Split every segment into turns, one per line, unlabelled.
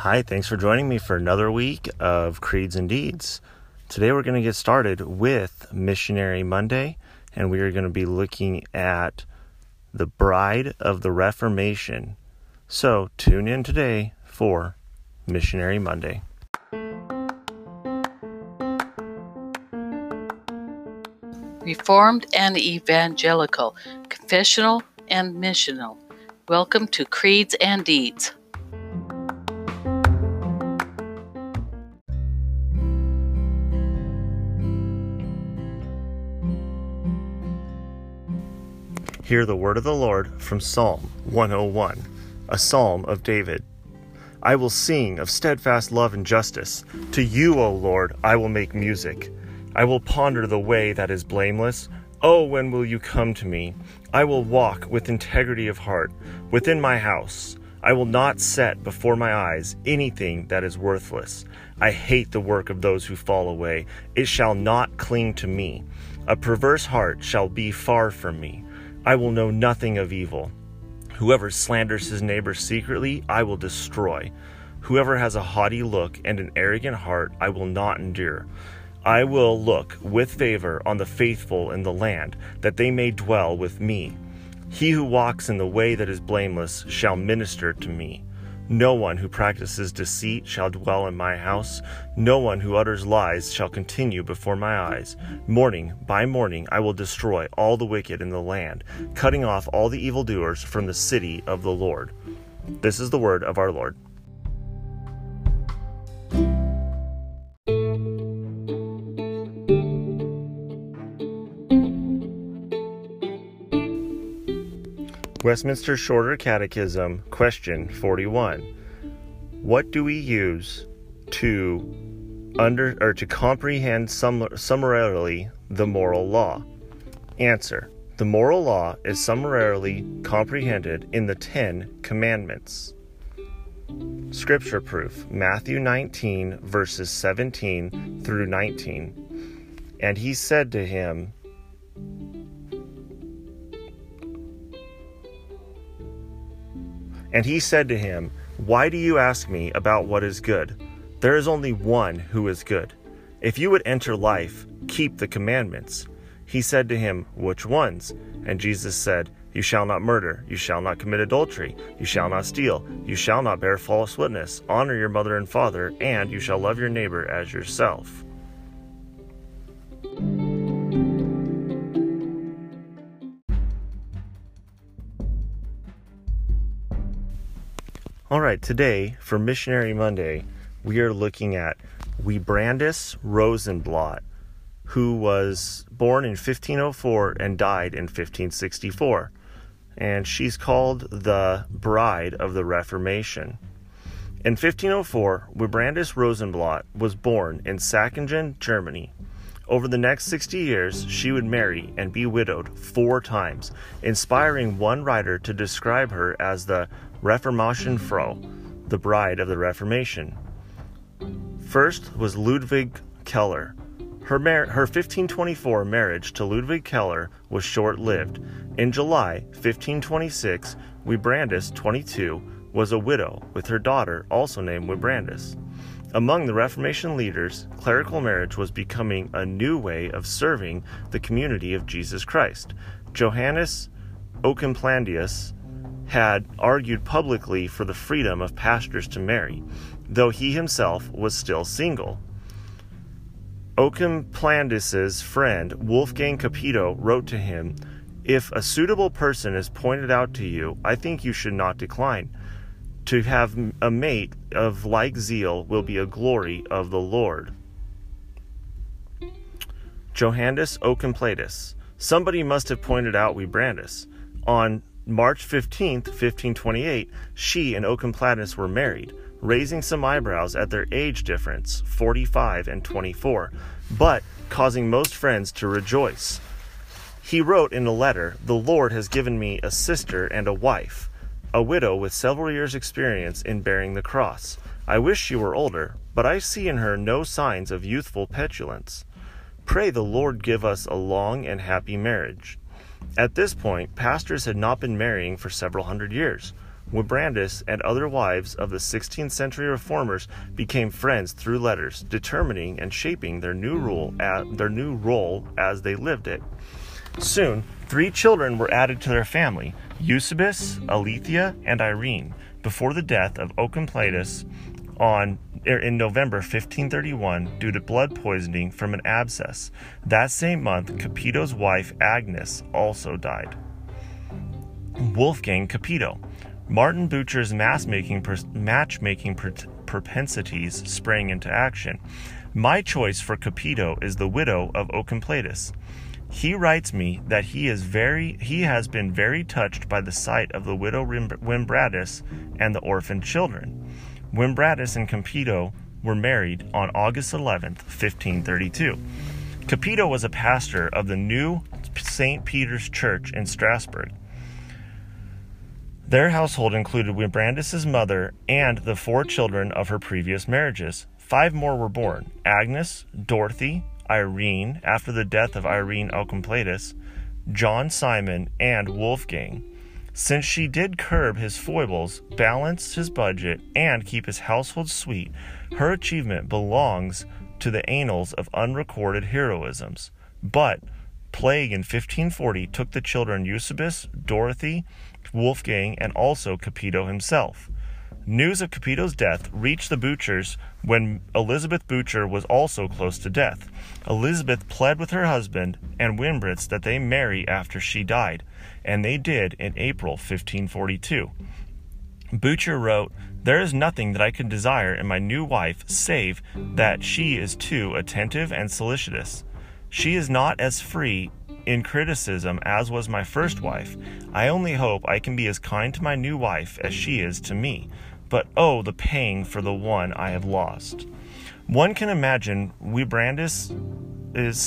Hi, thanks for joining me for another week of Creeds and Deeds. Today we're going to get started with Missionary Monday, and we are going to be looking at the Bride of the Reformation. So tune in today for Missionary Monday.
Reformed and Evangelical, Confessional and Missional. Welcome to Creeds and Deeds.
Hear the word of the Lord from Psalm 101, a psalm of David. I will sing of steadfast love and justice. To you, O Lord, I will make music. I will ponder the way that is blameless. Oh, when will you come to me? I will walk with integrity of heart within my house. I will not set before my eyes anything that is worthless. I hate the work of those who fall away. It shall not cling to me. A perverse heart shall be far from me. I will know nothing of evil. Whoever slanders his neighbor secretly, I will destroy. Whoever has a haughty look and an arrogant heart, I will not endure. I will look with favor on the faithful in the land, that they may dwell with me. He who walks in the way that is blameless shall minister to me. No one who practices deceit shall dwell in my house. No one who utters lies shall continue before my eyes. Morning by morning I will destroy all the wicked in the land, cutting off all the evildoers from the city of the Lord. This is the word of our Lord. Westminster Shorter Catechism, question 41. What do we use to under or to comprehend sum, summarily the moral law? Answer. The moral law is summarily comprehended in the 10 commandments. Scripture proof Matthew 19, verses 17 through 19. And he said to him, And he said to him, Why do you ask me about what is good? There is only one who is good. If you would enter life, keep the commandments. He said to him, Which ones? And Jesus said, You shall not murder, you shall not commit adultery, you shall not steal, you shall not bear false witness, honor your mother and father, and you shall love your neighbor as yourself. All right, today for Missionary Monday, we are looking at Wybrandis Rosenblatt, who was born in 1504 and died in 1564. And she's called the Bride of the Reformation. In 1504, Wybrandis Rosenblatt was born in Sackingen, Germany. Over the next 60 years, she would marry and be widowed four times, inspiring one writer to describe her as the Reformation Frau, the bride of the Reformation. First was Ludwig Keller. Her, mar- her 1524 marriage to Ludwig Keller was short lived. In July 1526, Wybrandis, 22, was a widow with her daughter, also named Wybrandis. Among the Reformation leaders, clerical marriage was becoming a new way of serving the community of Jesus Christ. Johannes Oecolampadius had argued publicly for the freedom of pastors to marry, though he himself was still single. Oecolampadius's friend Wolfgang Capito wrote to him, "If a suitable person is pointed out to you, I think you should not decline. To have a mate of like zeal will be a glory of the Lord." Johannes Oecolampadius. Somebody must have pointed out Wybrandis. On March 15, 1528, she and Oecolampadius were married, raising some eyebrows at their age difference, 45 and 24, but causing most friends to rejoice. He wrote in a letter, The Lord has given me a sister and a wife, a widow with several years' experience in bearing the cross. I wish she were older, but I see in her no signs of youthful petulance. Pray the Lord give us a long and happy marriage. At this point, pastors had not been marrying for several hundred years. Wimbrandus and other wives of the 16th century reformers became friends through letters, determining and shaping their new rule their new role as they lived it. Soon, three children were added to their family: Eusebius, Alethea, and Irene. Before the death of Oecolampadius on in November 1531 due to blood poisoning from an abscess. That same month, Capito's wife Agnes also died. Wolfgang Capito. Martin Bucer's matchmaking, propensities sprang into action. My choice for Capito is the widow of Oecolampadius. He writes me that he is very he has been very touched by the sight of the widow Wimbrandus and the orphan children. Wimbrandus and Capito were married on August 11th, 1532. Capito was a pastor of the new St. Peter's Church in Strasbourg. Their household included Wimbrandus's mother and the four children of her previous marriages. Five more were born Agnes, Dorothy, Irene, after the death of Irene Oecolampadius, John Simon, and Wolfgang. Since she did curb his foibles, balance his budget, and keep his household sweet, her achievement belongs to the annals of unrecorded heroisms. But plague in 1540 took the children Eusebius, Dorothy, Wolfgang, and also Capito himself. News of Capito's death reached the Bucers when Elizabeth Bucer was also close to death. Elizabeth pled with her husband and Wimbrandus that they marry after she died, and they did in April 1542. Bucer wrote, There is nothing that I could desire in my new wife save that she is too attentive and solicitous. She is not as free in criticism as was my first wife. I only hope I can be as kind to my new wife as she is to me. But oh, the pang for the one I have lost. One can imagine Wimbrandus is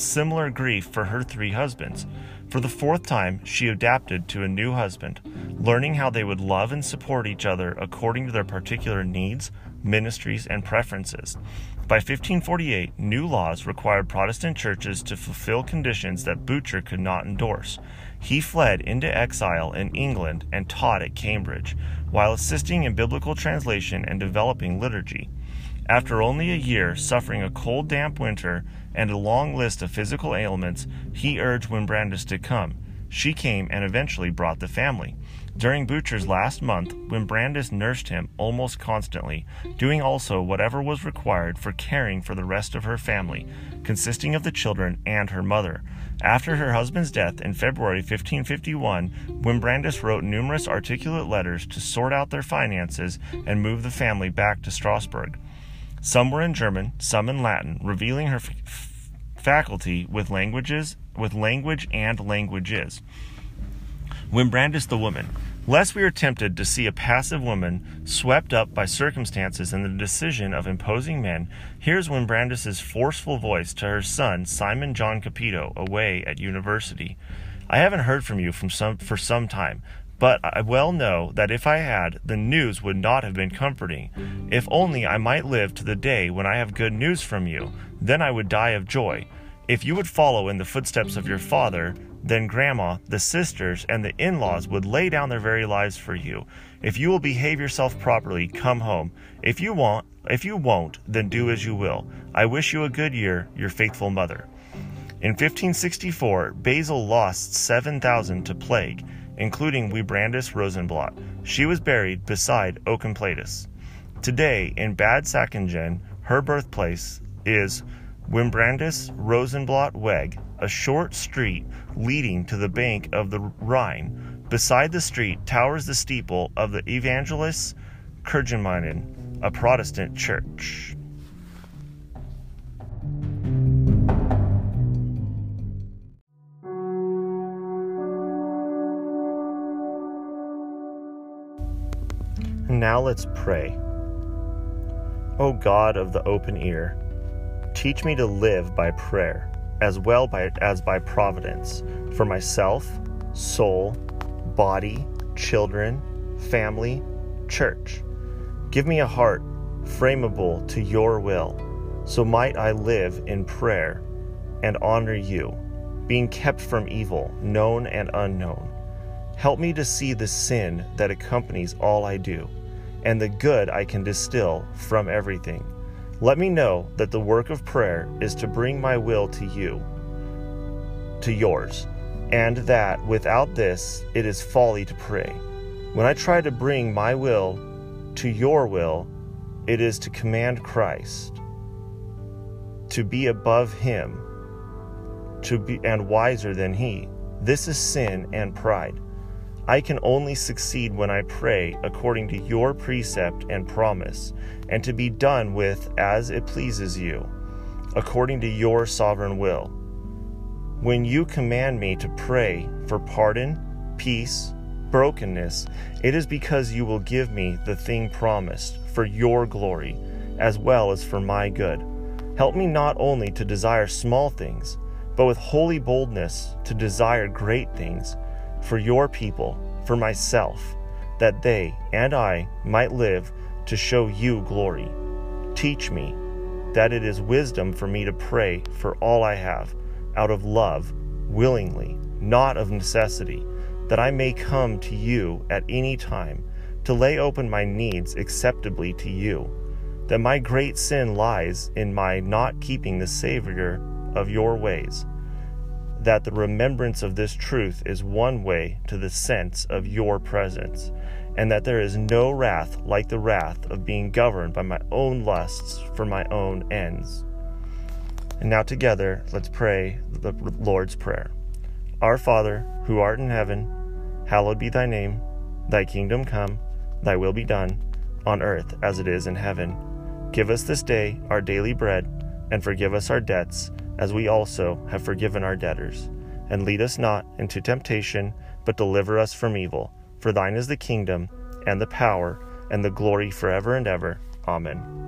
similar grief for her three husbands. For the fourth time, she adapted to a new husband, learning how they would love and support each other according to their particular needs, ministries, and preferences. By 1548, new laws required Protestant churches to fulfill conditions that Bucer could not endorse. He fled into exile in England and taught at Cambridge, while assisting in biblical translation and developing liturgy. After only a year, suffering a cold, damp winter and a long list of physical ailments, he urged Wimbrandus to come. She came and eventually brought the family. During Bucer's last month, when Brandis nursed him almost constantly, doing also whatever was required for caring for the rest of her family, consisting of the children and her mother. After her husband's death in February 1551, Wimbrandus wrote numerous articulate letters to sort out their finances and move the family back to Strasbourg. Some were in German, some in Latin, revealing her f- faculty with languages, with language and languages. Wimbrandus the woman. Lest we are tempted to see a passive woman swept up by circumstances and the decision of imposing men, here's Wimbrandus's forceful voice to her son Simon John Capito away at university. I haven't heard from you from some, for some time, but I well know that if I had, the news would not have been comforting. If only I might live to the day when I have good news from you, then I would die of joy. If you would follow in the footsteps of your father, then grandma, the sisters, and the in laws would lay down their very lives for you. If you will behave yourself properly, come home. If you won't, if you won't, then do as you will. I wish you a good year, your faithful mother. In 1564, Basel lost 7,000 to plague, including Wimbrandus Rosenblatt. She was buried beside Oecolampadius. Today, in Bad Sackingen, her birthplace is Wimbrandus Rosenblatt Weg, a short street leading to the bank of the Rhine. Beside the street towers the steeple of the Evangelist Kirchgemeinde, a Protestant church. Now let's pray. O God of the open ear, teach me to live by prayer as well by, as by providence for myself, soul, body, children, family, church. Give me a heart frameable to your will, so might I live in prayer and honor you, being kept from evil, known and unknown. Help me to see the sin that accompanies all I do, and the good I can distill from everything. Let me know that the work of prayer is to bring my will to you, to yours, and that without this it is folly to pray. When I try to bring my will to your will, it is to command Christ, to be above him, to be and wiser than he. This is sin and pride. I can only succeed when I pray according to your precept and promise, and to be done with as it pleases you, according to your sovereign will. When you command me to pray for pardon, peace, brokenness, it is because you will give me the thing promised for your glory, as well as for my good. Help me not only to desire small things, but with holy boldness to desire great things for your people, for myself, that they and I might live to show you glory. Teach me that it is wisdom for me to pray for all I have, out of love, willingly, not of necessity, that I may come to you at any time, to lay open my needs acceptably to you, that my great sin lies in my not keeping the Savior of your ways that the remembrance of this truth is one way to the sense of your presence, and that there is no wrath like the wrath of being governed by my own lusts for my own ends. And now, together, let's pray the Lord's Prayer. Our Father, who art in heaven, hallowed be thy name. Thy kingdom come, thy will be done, on earth as it is in heaven. Give us this day our daily bread, and forgive us our debts as we also have forgiven our debtors. And lead us not into temptation, but deliver us from evil. For thine is the kingdom, and the power, and the glory forever and ever. Amen.